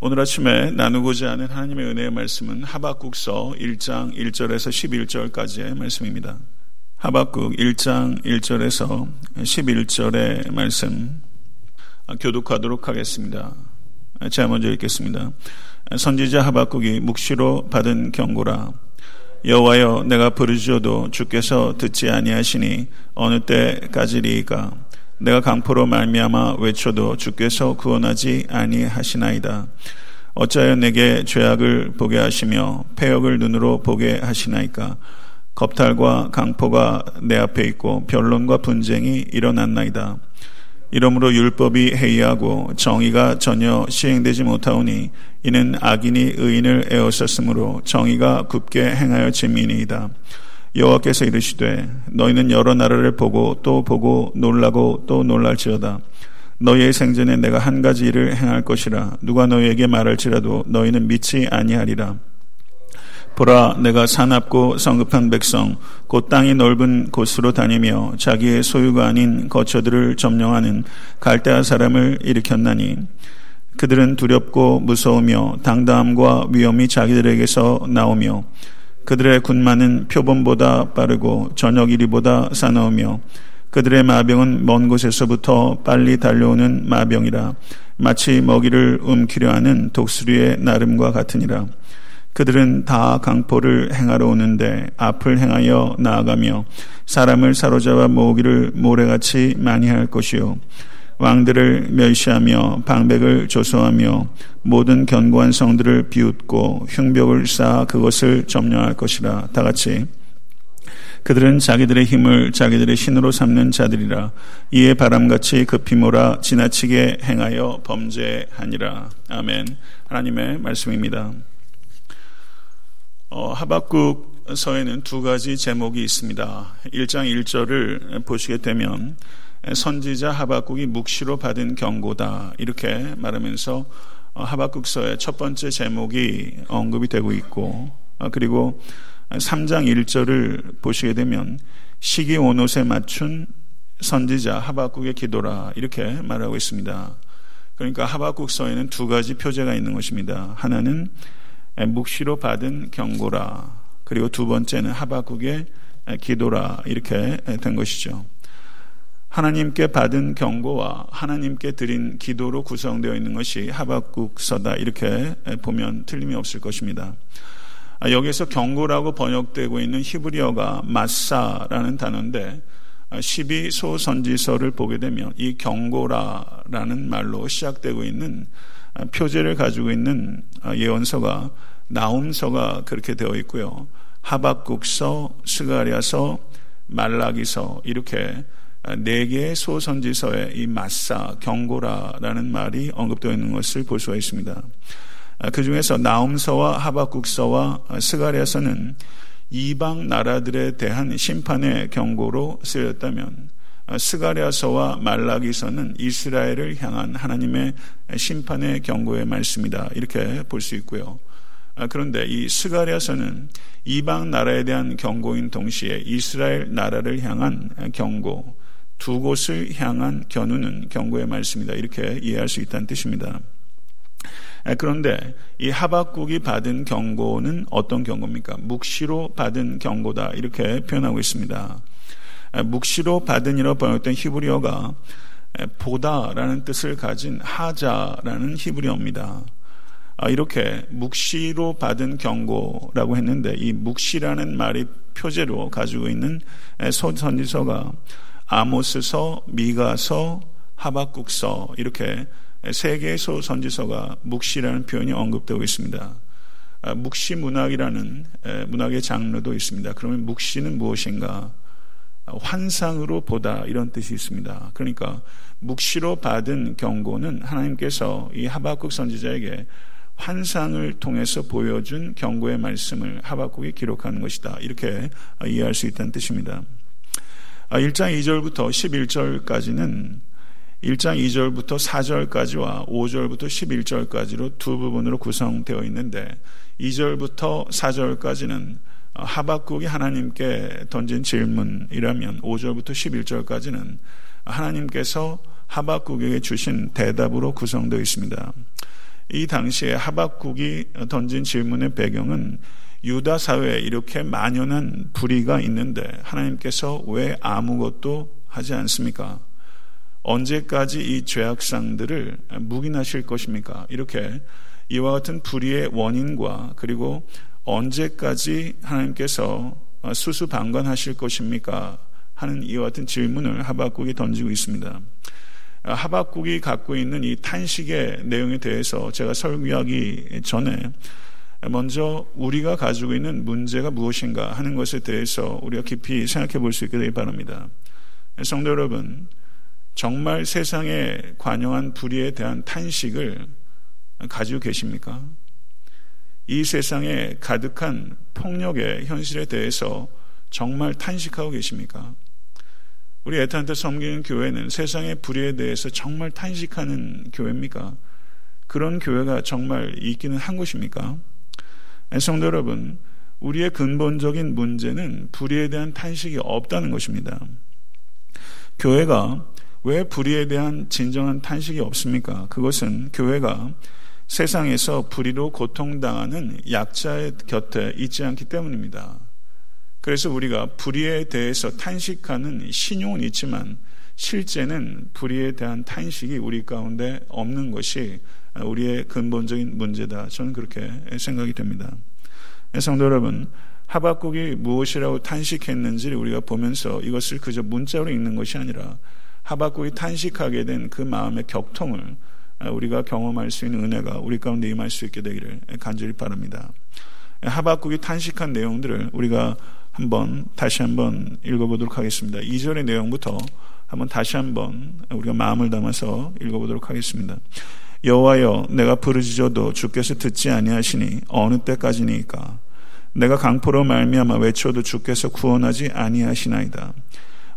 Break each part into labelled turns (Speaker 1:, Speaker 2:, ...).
Speaker 1: 오늘 아침에 나누고자 하는 하나님의 은혜의 말씀은 하박국서 1장 1절에서 11절까지의 말씀입니다. 하박국 1장 1절에서 11절의 말씀 교독하도록 하겠습니다. 제가 먼저 읽겠습니다. 선지자 하박국이 묵시로 받은 경고라 여호와여 내가 부르짖어도 주께서 듣지 아니하시니 어느 때까지리이까 내가 강포로 말미암아 외쳐도 주께서 구원하지 아니하시나이다. 어찌하여 내게 죄악을 보게 하시며 폐역을 눈으로 보게 하시나이까. 겁탈과 강포가 내 앞에 있고 변론과 분쟁이 일어났나이다. 이러므로 율법이 해이하고 정의가 전혀 시행되지 못하오니 이는 악인이 의인을 에워쌌으므로 정의가 굽게 행하여 짐이니이다. 여호와께서 이르시되 너희는 여러 나라를 보고 또 보고 놀라고 또 놀랄지어다. 너희의 생전에 내가 한 가지 일을 행할 것이라 누가 너희에게 말할지라도 너희는 믿지 아니하리라. 보라 내가 사납고 성급한 백성 곧 땅이 넓은 곳으로 다니며 자기의 소유가 아닌 거처들을 점령하는 갈대아 사람을 일으켰나니 그들은 두렵고 무서우며 당담과 위험이 자기들에게서 나오며 그들의 군마는 표범보다 빠르고 저녁 이리보다 사나우며 그들의 마병은 먼 곳에서부터 빨리 달려오는 마병이라 마치 먹이를 움키려 하는 독수리의 나름과 같으니라. 그들은 다 강포를 행하러 오는데 앞을 행하여 나아가며 사람을 사로잡아 모으기를 모래같이 많이 할 것이요 왕들을 멸시하며 방백을 조소하며 모든 견고한 성들을 비웃고 흉벽을 쌓아 그것을 점령할 것이라. 다 같이 그들은 자기들의 힘을 자기들의 신으로 삼는 자들이라. 이에 바람같이 급히 몰아 지나치게 행하여 범죄하니라. 아멘. 하나님의 말씀입니다. 어, 하박국 서에는 두 가지 제목이 있습니다. 1장 1절을 보시게 되면 선지자 하박국이 묵시로 받은 경고다 이렇게 말하면서 어, 하박국서의 첫 번째 제목이 언급이 되고 있고 어, 그리고 3장 1절을 보시게 되면 시기 온옷에 맞춘 선지자 하박국의 기도라 이렇게 말하고 있습니다. 그러니까 하박국서에는 두 가지 표제가 있는 것입니다. 하나는 묵시로 받은 경고라 그리고 두 번째는 하박국의 기도라 이렇게 된 것이죠. 하나님께 받은 경고와 하나님께 드린 기도로 구성되어 있는 것이 하박국서다 이렇게 보면 틀림이 없을 것입니다. 아, 여기서 경고라고 번역되고 있는 히브리어가 마사라는 단어인데 12소 선지서를 보게 되면 이 경고라라는 말로 시작되고 있는 아, 표제를 가지고 있는 아, 예언서가 나움서가 그렇게 되어 있고요. 하박국서, 스가리아서, 말라기서 이렇게 네 개의 소선지서에 이 마사 경고라라는 말이 언급되어 있는 것을 볼 수가 있습니다. 그 중에서 나움서와 하박국서와 스가랴서는 이방 나라들에 대한 심판의 경고로 쓰였다면 스가랴서와 말라기서는 이스라엘을 향한 하나님의 심판의 경고의 말씀이다 이렇게 볼 수 있고요. 그런데 이 스가랴서는 이방 나라에 대한 경고인 동시에 이스라엘 나라를 향한 경고, 두 곳을 향한 견우는 경고의 말씀이다. 이렇게 이해할 수 있다는 뜻입니다. 그런데 이 하박국이 받은 경고는 어떤 경고입니까? 묵시로 받은 경고다. 이렇게 표현하고 있습니다. 묵시로 받은이라고 번역된 히브리어가 보다라는 뜻을 가진 하자라는 히브리어입니다. 아, 이렇게 묵시로 받은 경고라고 했는데 이 묵시라는 말이 표제로 가지고 있는 선지서가 아모스서, 미가서, 하박국서 이렇게 세 개의 소 선지서가 묵시라는 표현이 언급되고 있습니다. 아, 묵시 문학이라는 문학의 장르도 있습니다. 그러면 묵시는 무엇인가? 아, 환상으로 보다 이런 뜻이 있습니다. 그러니까 묵시로 받은 경고는 하나님께서 이 하박국 선지자에게 환상을 통해서 보여준 경고의 말씀을 하박국이 기록하는 것이다. 이렇게 이해할 수 있다는 뜻입니다. 1장 아, 2절부터 11절까지는 1장 2절부터 4절까지와 5절부터 11절까지로 두 부분으로 구성되어 있는데 2절부터 4절까지는 하박국이 하나님께 던진 질문이라면 5절부터 11절까지는 하나님께서 하박국에게 주신 대답으로 구성되어 있습니다. 이 당시에 하박국이 던진 질문의 배경은 유다 사회에 이렇게 만연한 불의가 있는데 하나님께서 왜 아무것도 하지 않습니까? 언제까지 이 죄악상들을 묵인하실 것입니까? 이렇게 이와 같은 불의의 원인과 그리고 언제까지 하나님께서 수수방관하실 것입니까? 하는 이와 같은 질문을 하박국이 던지고 있습니다. 하박국이 갖고 있는 이 탄식의 내용에 대해서 제가 설교하기 전에 먼저 우리가 가지고 있는 문제가 무엇인가 하는 것에 대해서 우리가 깊이 생각해 볼 수 있게 되기 바랍니다. 성도 여러분, 정말 세상에 관영한 불의에 대한 탄식을 가지고 계십니까? 이 세상에 가득한 폭력의 현실에 대해서 정말 탄식하고 계십니까? 우리 애타한테 섬기는 교회는 세상의 불의에 대해서 정말 탄식하는 교회입니까? 그런 교회가 정말 있기는 한 곳입니까? 성도 여러분, 우리의 근본적인 문제는 불의에 대한 탄식이 없다는 것입니다. 교회가 왜 불의에 대한 진정한 탄식이 없습니까? 그것은 교회가 세상에서 불의로 고통당하는 약자의 곁에 있지 않기 때문입니다. 그래서 우리가 불의에 대해서 탄식하는 신용은 있지만 실제는 불의에 대한 탄식이 우리 가운데 없는 것이 우리의 근본적인 문제다. 저는 그렇게 생각이 됩니다. 성도 여러분, 하박국이 무엇이라고 탄식했는지를 우리가 보면서 이것을 그저 문자로 읽는 것이 아니라 하박국이 탄식하게 된 그 마음의 격통을 우리가 경험할 수 있는 은혜가 우리 가운데 임할 수 있게 되기를 간절히 바랍니다. 하박국이 탄식한 내용들을 우리가 한번 다시 한번 읽어보도록 하겠습니다. 2절의 내용부터 한번 다시 한번 우리가 마음을 담아서 읽어보도록 하겠습니다. 여호와여 내가 부르짖어도 주께서 듣지 아니하시니 어느 때까지니까 내가 강포로 말미암아 외쳐도 주께서 구원하지 아니하시나이다.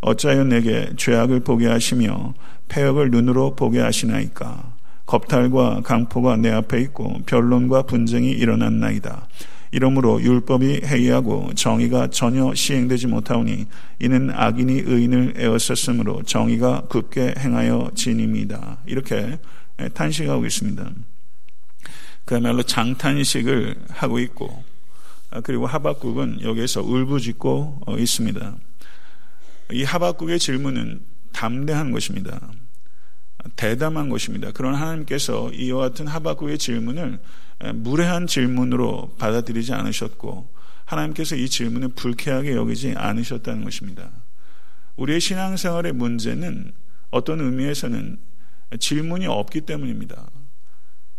Speaker 1: 어찌하여 내게 죄악을 보게 하시며 폐역을 눈으로 보게 하시나이까. 겁탈과 강포가 내 앞에 있고 변론과 분쟁이 일어났나이다. 이러므로 율법이 해이하고 정의가 전혀 시행되지 못하오니 이는 악인이 의인을 에워쌌으므로 정의가 굳게 행하여 지닙니다. 이렇게 탄식하고 있습니다. 그야말로 장탄식을 하고 있고 그리고 하박국은 여기에서 울부짖고 있습니다. 이 하박국의 질문은 담대한 것입니다. 대담한 것입니다. 그런 하나님께서 이와 같은 하박국의 질문을 무례한 질문으로 받아들이지 않으셨고 하나님께서 이 질문을 불쾌하게 여기지 않으셨다는 것입니다. 우리의 신앙생활의 문제는 어떤 의미에서는 질문이 없기 때문입니다.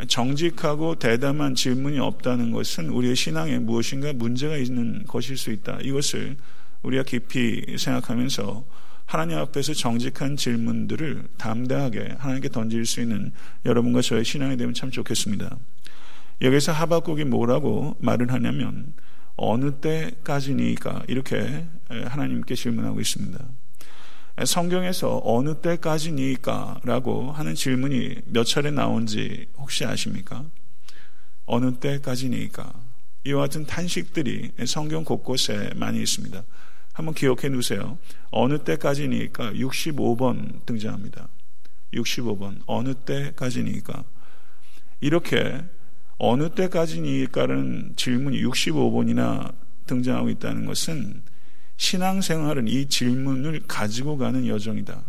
Speaker 1: 정직하고 대담한 질문이 없다는 것은 우리의 신앙에 무엇인가 문제가 있는 것일 수 있다. 이것을 우리가 깊이 생각하면서 하나님 앞에서 정직한 질문들을 담대하게 하나님께 던질 수 있는 여러분과 저의 신앙이 되면 참 좋겠습니다. 여기서 하박국이 뭐라고 말을 하냐면 어느 때까지니까 이렇게 하나님께 질문하고 있습니다. 성경에서 어느 때까지니까 라고 하는 질문이 몇 차례 나온지 혹시 아십니까? 어느 때까지니까. 이와 같은 탄식들이 성경 곳곳에 많이 있습니다. 한번 기억해 두세요. 어느 때까지니까 65번 등장합니다. 65번. 어느 때까지니까. 이렇게 어느 때까지니까라는 질문이 65번이나 등장하고 있다는 것은 신앙생활은 이 질문을 가지고 가는 여정이다.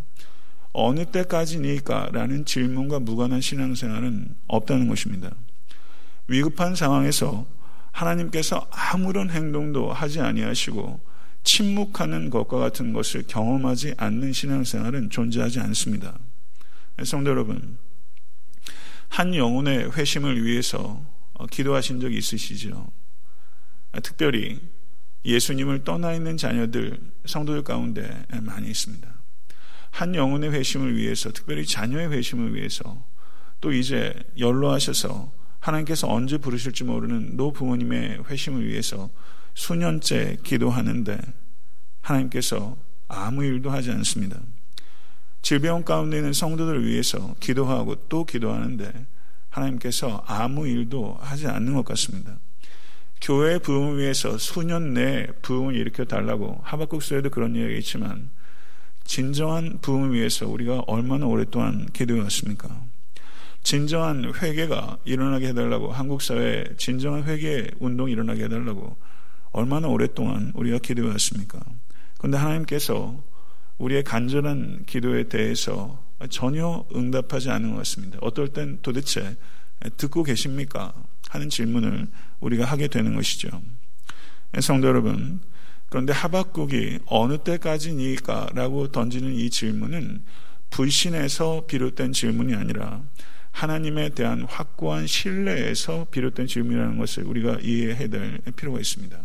Speaker 1: 어느 때까지니까? 라는 질문과 무관한 신앙생활은 없다는 것입니다. 위급한 상황에서 하나님께서 아무런 행동도 하지 아니하시고 침묵하는 것과 같은 것을 경험하지 않는 신앙생활은 존재하지 않습니다. 성도 여러분, 한 영혼의 회심을 위해서 기도하신 적이 있으시죠? 특별히 예수님을 떠나 있는 자녀들, 성도들 가운데 많이 있습니다. 한 영혼의 회심을 위해서, 특별히 자녀의 회심을 위해서, 또 이제 연로하셔서 하나님께서 언제 부르실지 모르는 노 부모님의 회심을 위해서 수년째 기도하는데 하나님께서 아무 일도 하지 않습니다. 질병 가운데 있는 성도들을 위해서 기도하고 또 기도하는데 하나님께서 아무 일도 하지 않는 것 같습니다. 교회의 부흥을 위해서 수년 내에 부흥을 일으켜 달라고 하박국서에도 그런 이야기가 있지만 진정한 부흥을 위해서 우리가 얼마나 오랫동안 기도해 왔습니까? 진정한 회개가 일어나게 해달라고 한국 사회에 진정한 회개 운동이 일어나게 해달라고 얼마나 오랫동안 우리가 기도해왔습니까? 그런데 하나님께서 우리의 간절한 기도에 대해서 전혀 응답하지 않은 것 같습니다. 어떨 땐 도대체 듣고 계십니까? 하는 질문을 우리가 하게 되는 것이죠. 성도 여러분, 그런데 하박국이 어느 때까지니까? 라고 던지는 이 질문은 불신에서 비롯된 질문이 아니라 하나님에 대한 확고한 신뢰에서 비롯된 질문이라는 것을 우리가 이해해야 될 필요가 있습니다.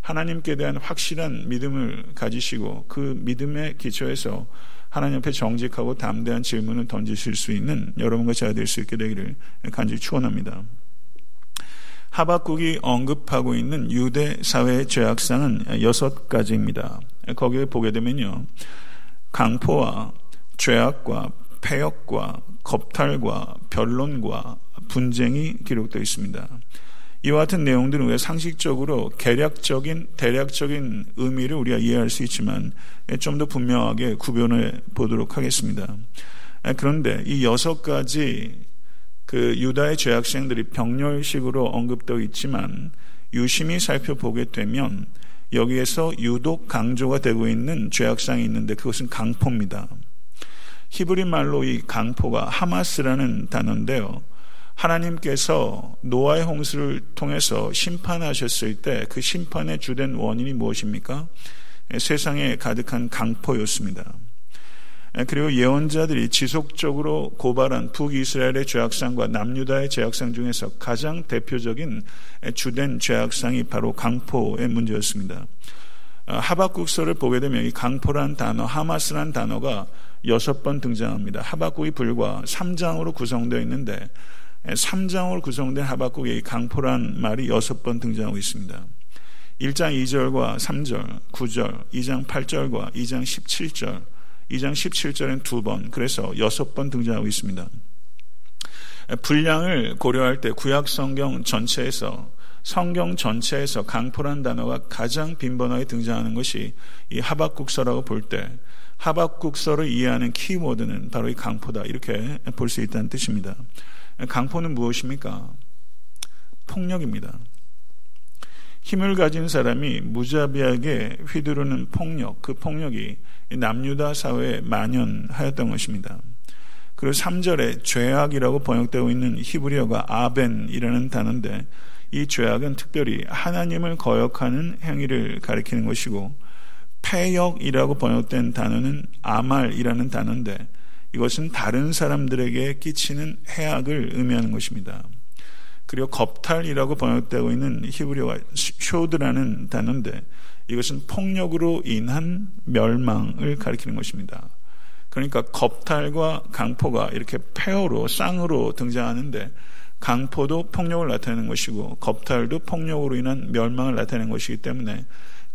Speaker 1: 하나님께 대한 확실한 믿음을 가지시고 그 믿음의 기초에서 하나님 앞에 정직하고 담대한 질문을 던지실 수 있는 여러분과 제가 될 수 있게 되기를 간절히 축원합니다. 하박국이 언급하고 있는 유대 사회의 죄악상은 여섯 가지입니다. 거기에 보게 되면요. 강포와 죄악과 폐역과 겁탈과 변론과 분쟁이 기록되어 있습니다. 이와 같은 내용들은 왜 상식적으로 계략적인 대략적인 의미를 우리가 이해할 수 있지만 좀 더 분명하게 구별해 보도록 하겠습니다. 그런데 이 여섯 가지 그 유다의 죄악생들이 병렬식으로 언급되어 있지만 유심히 살펴보게 되면 여기에서 유독 강조가 되고 있는 죄악상이 있는데 그것은 강포입니다. 히브리 말로 이 강포가 하마스라는 단어인데요. 하나님께서 노아의 홍수를 통해서 심판하셨을 때 그 심판의 주된 원인이 무엇입니까? 세상에 가득한 강포였습니다. 그리고 예언자들이 지속적으로 고발한 북이스라엘의 죄악상과 남유다의 죄악상 중에서 가장 대표적인 주된 죄악상이 바로 강포의 문제였습니다. 하박국서를 보게 되면 이 강포란 단어, 하마스란 단어가 여섯 번 등장합니다. 하박국이 불과 3장으로 구성되어 있는데 3장으로 구성된 하박국의 강포란 말이 여섯 번 등장하고 있습니다. 1장 2절과 3절, 9절, 2장 8절과 2장 17절, 2장 17절엔 두 번, 그래서 여섯 번 등장하고 있습니다. 분량을 고려할 때 구약 성경 전체에서 성경 전체에서 강포란 단어가 가장 빈번하게 등장하는 것이 이 하박국서라고 볼 때 하박국서를 이해하는 키워드는 바로 이 강포다 이렇게 볼 수 있다는 뜻입니다. 강포는 무엇입니까? 폭력입니다. 힘을 가진 사람이 무자비하게 휘두르는 폭력, 그 폭력이 남유다 사회에 만연하였던 것입니다. 그리고 3절에 죄악이라고 번역되고 있는 히브리어가 아벤이라는 단어인데 이 죄악은 특별히 하나님을 거역하는 행위를 가리키는 것이고 폐역이라고 번역된 단어는 아말이라는 단어인데 이것은 다른 사람들에게 끼치는 해악을 의미하는 것입니다. 그리고 겁탈이라고 번역되고 있는 히브리어가 쇼드라는 단어인데 이것은 폭력으로 인한 멸망을 가리키는 것입니다. 그러니까 겁탈과 강포가 이렇게 폐허로 쌍으로 등장하는데 강포도 폭력을 나타내는 것이고 겁탈도 폭력으로 인한 멸망을 나타내는 것이기 때문에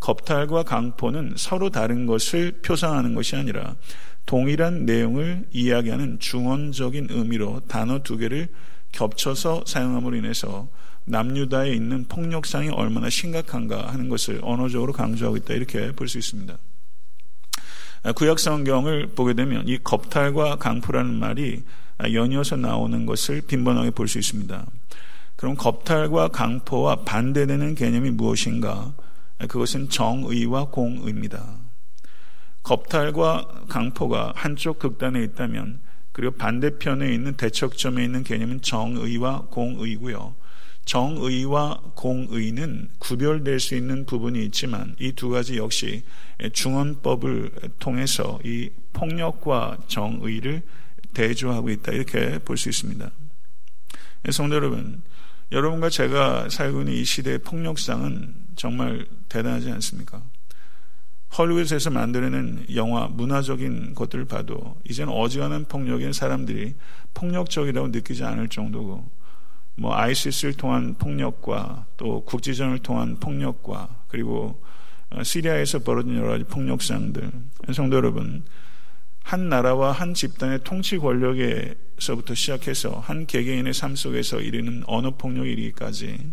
Speaker 1: 겁탈과 강포는 서로 다른 것을 표상하는 것이 아니라 동일한 내용을 이야기하는 중원적인 의미로 단어 두 개를 겹쳐서 사용함으로 인해서 남유다에 있는 폭력상이 얼마나 심각한가 하는 것을 언어적으로 강조하고 있다 이렇게 볼 수 있습니다. 구약 성경을 보게 되면 이 겁탈과 강포라는 말이 연이어서 나오는 것을 빈번하게 볼 수 있습니다. 그럼 겁탈과 강포와 반대되는 개념이 무엇인가? 그것은 정의와 공의입니다. 겁탈과 강포가 한쪽 극단에 있다면 그리고 반대편에 있는 대척점에 있는 개념은 정의와 공의고요. 정의와 공의는 구별될 수 있는 부분이 있지만 이 두 가지 역시 중원법을 통해서 이 폭력과 정의를 대조하고 있다 이렇게 볼 수 있습니다. 성도 여러분, 여러분과 제가 살고 있는 이 시대의 폭력상은 정말 대단하지 않습니까? 헐리우드에서 만들어낸 영화, 문화적인 것들을 봐도 이제는 어지간한 폭력인 사람들이 폭력적이라고 느끼지 않을 정도고 뭐 아이시스를 통한 폭력과 또 국지전을 통한 폭력과 그리고 어, 시리아에서 벌어진 여러 가지 폭력상들. 성도 여러분 한 나라와 한 집단의 통치 권력에서부터 시작해서 한 개개인의 삶 속에서 이르는 언어 폭력이 이르기까지.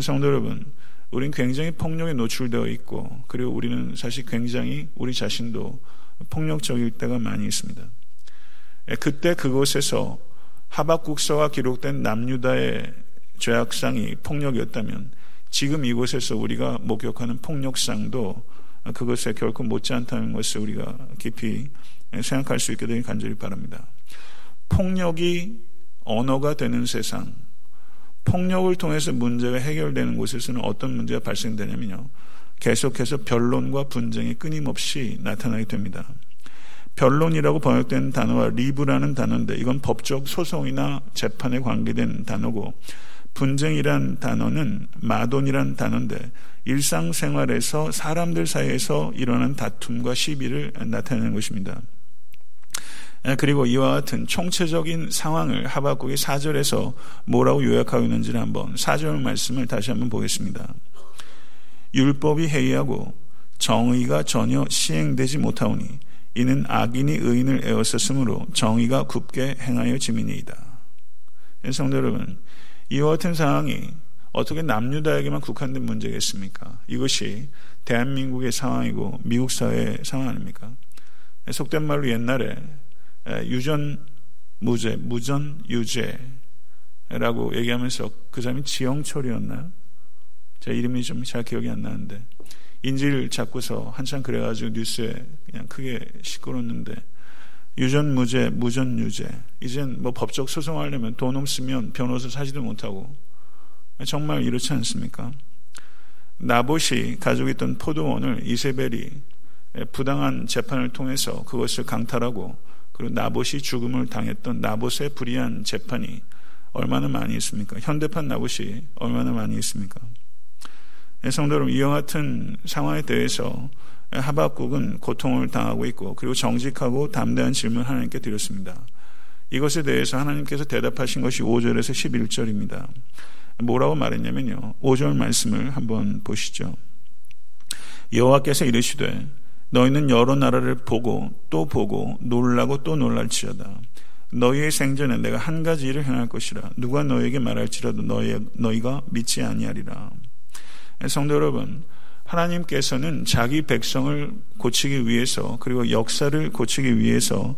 Speaker 1: 성도 여러분 우리는 굉장히 폭력에 노출되어 있고 그리고 우리는 사실 굉장히 우리 자신도 폭력적일 때가 많이 있습니다. 예, 그때 그곳에서 하박국서가 기록된 남유다의 죄악상이 폭력이었다면 지금 이곳에서 우리가 목격하는 폭력상도 그것에 결코 못지않다는 것을 우리가 깊이 생각할 수 있게 되길 간절히 바랍니다. 폭력이 언어가 되는 세상, 폭력을 통해서 문제가 해결되는 곳에서는 어떤 문제가 발생되냐면요. 계속해서 변론과 분쟁이 끊임없이 나타나게 됩니다. 변론이라고 번역된 단어와 리브라는 단어인데 이건 법적 소송이나 재판에 관계된 단어고 분쟁이란 단어는 마돈이란 단어인데 일상생활에서 사람들 사이에서 일어난 다툼과 시비를 나타내는 것입니다. 그리고 이와 같은 총체적인 상황을 하박국이 사절에서 뭐라고 요약하고 있는지를 한번 사절 말씀을 다시 한번 보겠습니다. 율법이 해이하고 정의가 전혀 시행되지 못하오니 이는 악인이 의인을 에워쌌으므로 정의가 굽게 행하여 지민이이다. 성도 여러분, 이와 같은 상황이 어떻게 남유다에게만 국한된 문제겠습니까? 이것이 대한민국의 상황이고 미국 사회의 상황 아닙니까? 속된 말로 옛날에 유전 무죄, 무전 유죄라고 얘기하면서 그 사람이 지영철이었나요? 제 이름이 좀 잘 기억이 안 나는데 인질 잡고서 한참 그래가지고 뉴스에 그냥 크게 시끄러웠는데 유전 무죄, 무전 유죄. 이젠 뭐 법적 소송하려면 돈 없으면 변호사 사지도 못하고 정말 이렇지 않습니까? 나봇이 가지고 있던 포도원을 이세벨이 부당한 재판을 통해서 그것을 강탈하고 그리고 나봇이 죽음을 당했던 나봇의 불의한 재판이 얼마나 많이 있습니까? 현대판 나봇이 얼마나 많이 있습니까? 예, 성도 여러분, 이와 같은 상황에 대해서 하박국은 고통을 당하고 있고 그리고 정직하고 담대한 질문을 하나님께 드렸습니다. 이것에 대해서 하나님께서 대답하신 것이 5절에서 11절입니다. 뭐라고 말했냐면요. 5절 말씀을 한번 보시죠. 여호와께서 이르시되 너희는 여러 나라를 보고 또 보고 놀라고 또 놀랄지어다. 너희의 생전에 내가 한 가지 일을 행할 것이라. 누가 너에게 말할지라도 너희, 너희가 믿지 아니하리라. 성도 여러분, 하나님께서는 자기 백성을 고치기 위해서 그리고 역사를 고치기 위해서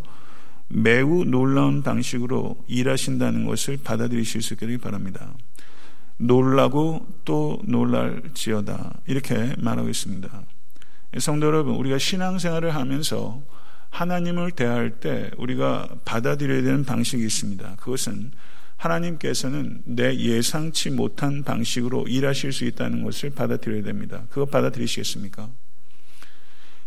Speaker 1: 매우 놀라운 방식으로 일하신다는 것을 받아들이실 수 있기를 바랍니다. 놀라고 또 놀랄지어다. 이렇게 말하고 있습니다. 성도 여러분, 우리가 신앙생활을 하면서 하나님을 대할 때 우리가 받아들여야 되는 방식이 있습니다. 그것은 하나님께서는 내 예상치 못한 방식으로 일하실 수 있다는 것을 받아들여야 됩니다. 그거 받아들이시겠습니까?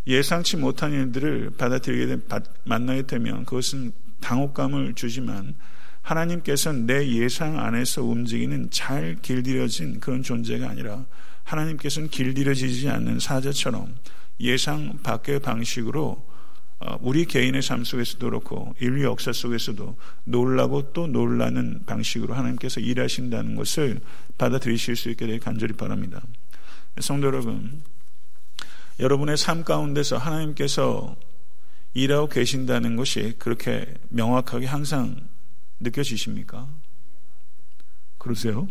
Speaker 1: 예상치 못한 일들을 받아들이게 된, 만나게 되면 그것은 당혹감을 주지만 하나님께서는 내 예상 안에서 움직이는 잘 길들여진 그런 존재가 아니라 하나님께서는 길들여지지 않는 사자처럼 예상 밖의 방식으로 어, 우리 개인의 삶 속에서도 그렇고 인류 역사 속에서도 놀라고 또 놀라는 방식으로 하나님께서 일하신다는 것을 받아들이실 수 있게 되길 간절히 바랍니다. 성도 여러분, 여러분의 삶 가운데서 하나님께서 일하고 계신다는 것이 그렇게 명확하게 항상 느껴지십니까? 그러세요?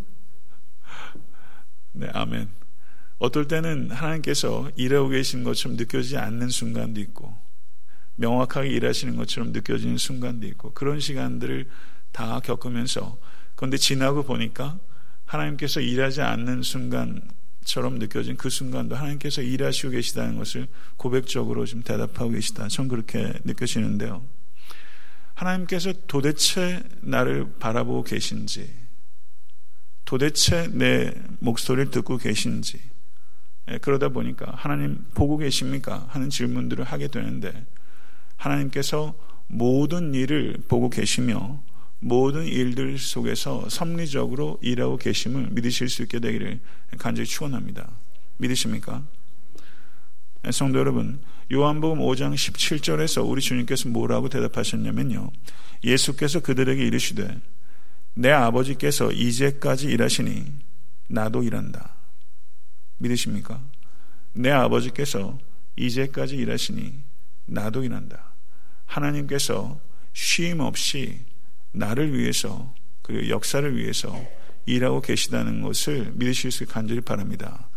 Speaker 1: 네, 아멘. 어떨 때는 하나님께서 일하고 계신 것처럼 느껴지지 않는 순간도 있고, 명확하게 일하시는 것처럼 느껴지는 순간도 있고 그런 시간들을 다 겪으면서 그런데 지나고 보니까 하나님께서 일하지 않는 순간처럼 느껴진 그 순간도 하나님께서 일하시고 계시다는 것을 고백적으로 좀 대답하고 계시다. 전 그렇게 느껴지는데요. 하나님께서 도대체 나를 바라보고 계신지, 도대체 내 목소리를 듣고 계신지, 예, 그러다 보니까 하나님 보고 계십니까? 하는 질문들을 하게 되는데 하나님께서 모든 일을 보고 계시며 모든 일들 속에서 섭리적으로 일하고 계심을 믿으실 수 있게 되기를 간절히 축원합니다. 믿으십니까? 네, 성도 여러분, 요한복음 5장 17절에서 우리 주님께서 뭐라고 대답하셨냐면요. 예수께서 그들에게 이르시되 내 아버지께서 이제까지 일하시니 나도 일한다. 믿으십니까? 내 아버지께서 이제까지 일하시니 나도 일한다. 하나님께서 쉼 없이 나를 위해서 그리고 역사를 위해서 일하고 계시다는 것을 믿으실 수 간절히 바랍니다.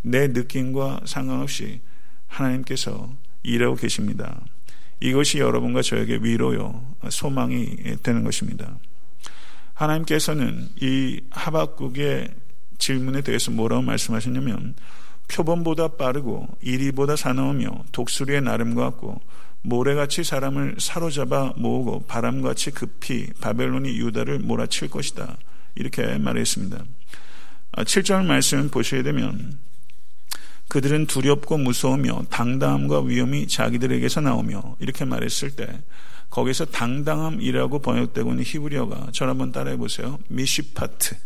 Speaker 1: 내 느낌과 상관없이 하나님께서 일하고 계십니다. 이것이 여러분과 저에게 위로요, 소망이 되는 것입니다. 하나님께서는 이 하박국의 질문에 대해서 뭐라고 말씀하셨냐면 표범보다 빠르고 이리보다 사나우며 독수리의 나름과 같고 모래같이 사람을 사로잡아 모으고 바람같이 급히 바벨론이 유다를 몰아칠 것이다. 이렇게 말했습니다. 7절 아, 말씀 보셔야 되면 그들은 두렵고 무서우며 당당함과 위험이 자기들에게서 나오며 이렇게 말했을 때 거기서 당당함이라고 번역되고 있는 히브리어가 저를 한번 따라해 보세요. 미시파트.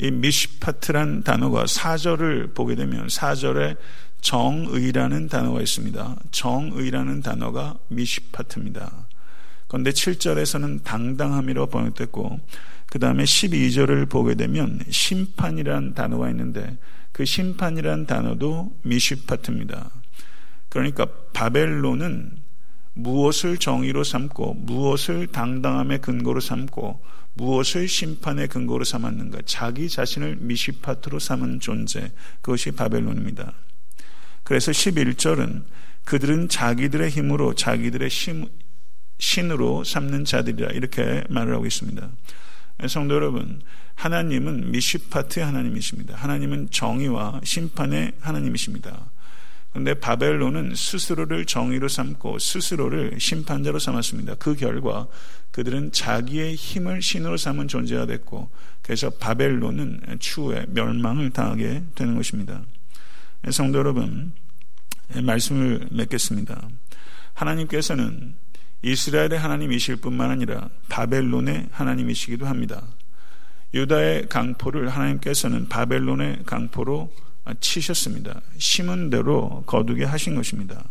Speaker 1: 이 미시파트란 단어가 사절을 보게 되면 사절에 정의라는 단어가 있습니다. 정의라는 단어가 미시파트입니다. 그런데 7절에서는 당당함이라고 번역됐고 그 다음에 12절을 보게 되면 심판이란 단어가 있는데 그 심판이란 단어도 미시파트입니다. 그러니까 바벨론은 무엇을 정의로 삼고 무엇을 당당함의 근거로 삼고 무엇을 심판의 근거로 삼았는가 자기 자신을 미시파트로 삼은 존재 그것이 바벨론입니다. 그래서 11절은 그들은 자기들의 힘으로 자기들의 심, 신으로 삼는 자들이라 이렇게 말을 하고 있습니다. 성도 여러분, 하나님은 미시파트의 하나님이십니다. 하나님은 정의와 심판의 하나님이십니다. 그런데 바벨론은 스스로를 정의로 삼고 스스로를 심판자로 삼았습니다. 그 결과 그들은 자기의 힘을 신으로 삼은 존재가 됐고 그래서 바벨론은 추후에 멸망을 당하게 되는 것입니다. 성도 여러분, 말씀을 맺겠습니다. 하나님께서는 이스라엘의 하나님이실 뿐만 아니라 바벨론의 하나님이시기도 합니다. 유다의 강포를 하나님께서는 바벨론의 강포로 치셨습니다. 심은 대로 거두게 하신 것입니다.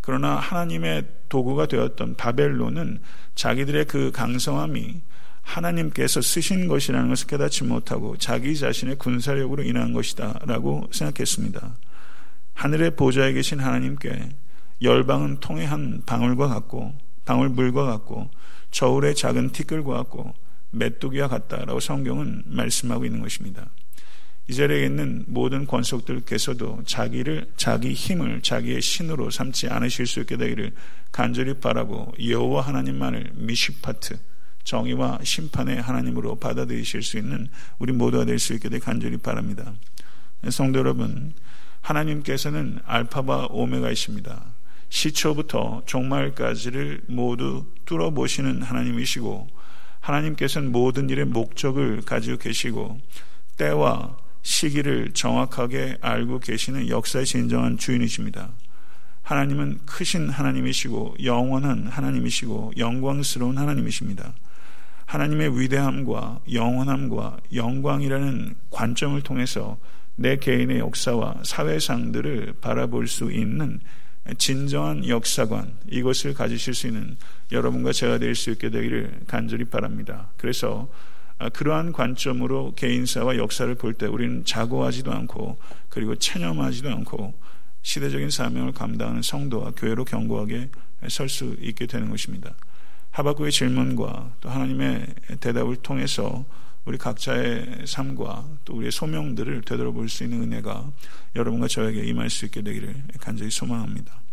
Speaker 1: 그러나 하나님의 도구가 되었던 바벨론은 자기들의 그 강성함이 하나님께서 쓰신 것이라는 것을 깨닫지 못하고 자기 자신의 군사력으로 인한 것이다 라고 생각했습니다. 하늘의 보좌에 계신 하나님께 열방은 통해 한 방울과 같고 방울물과 같고 저울의 작은 티끌과 같고 메뚜기와 같다라고 성경은 말씀하고 있는 것입니다. 이 자리에 있는 모든 권속들께서도 자기를 자기 힘을 자기의 신으로 삼지 않으실 수 있게 되기를 간절히 바라고 여호와 하나님만을 미시파트 정의와 심판의 하나님으로 받아들이실 수 있는 우리 모두가 될 수 있게 되길 간절히 바랍니다. 성도 여러분, 하나님께서는 알파바 오메가이십니다. 시초부터 종말까지를 모두 뚫어보시는 하나님이시고 하나님께서는 모든 일의 목적을 가지고 계시고 때와 시기를 정확하게 알고 계시는 역사의 진정한 주인이십니다. 하나님은 크신 하나님이시고 영원한 하나님이시고 영광스러운 하나님이십니다. 하나님의 위대함과 영원함과 영광이라는 관점을 통해서 내 개인의 역사와 사회상들을 바라볼 수 있는 진정한 역사관 이것을 가지실 수 있는 여러분과 제가 될 수 있게 되기를 간절히 바랍니다. 그래서 아, 그러한 관점으로 개인사와 역사를 볼 때 우리는 자고하지도 않고 그리고 체념하지도 않고 시대적인 사명을 감당하는 성도와 교회로 견고하게 설 수 있게 되는 것입니다. 하박국의 질문과 또 하나님의 대답을 통해서 우리 각자의 삶과 또 우리의 소명들을 되돌아볼 수 있는 은혜가 여러분과 저에게 임할 수 있게 되기를 간절히 소망합니다.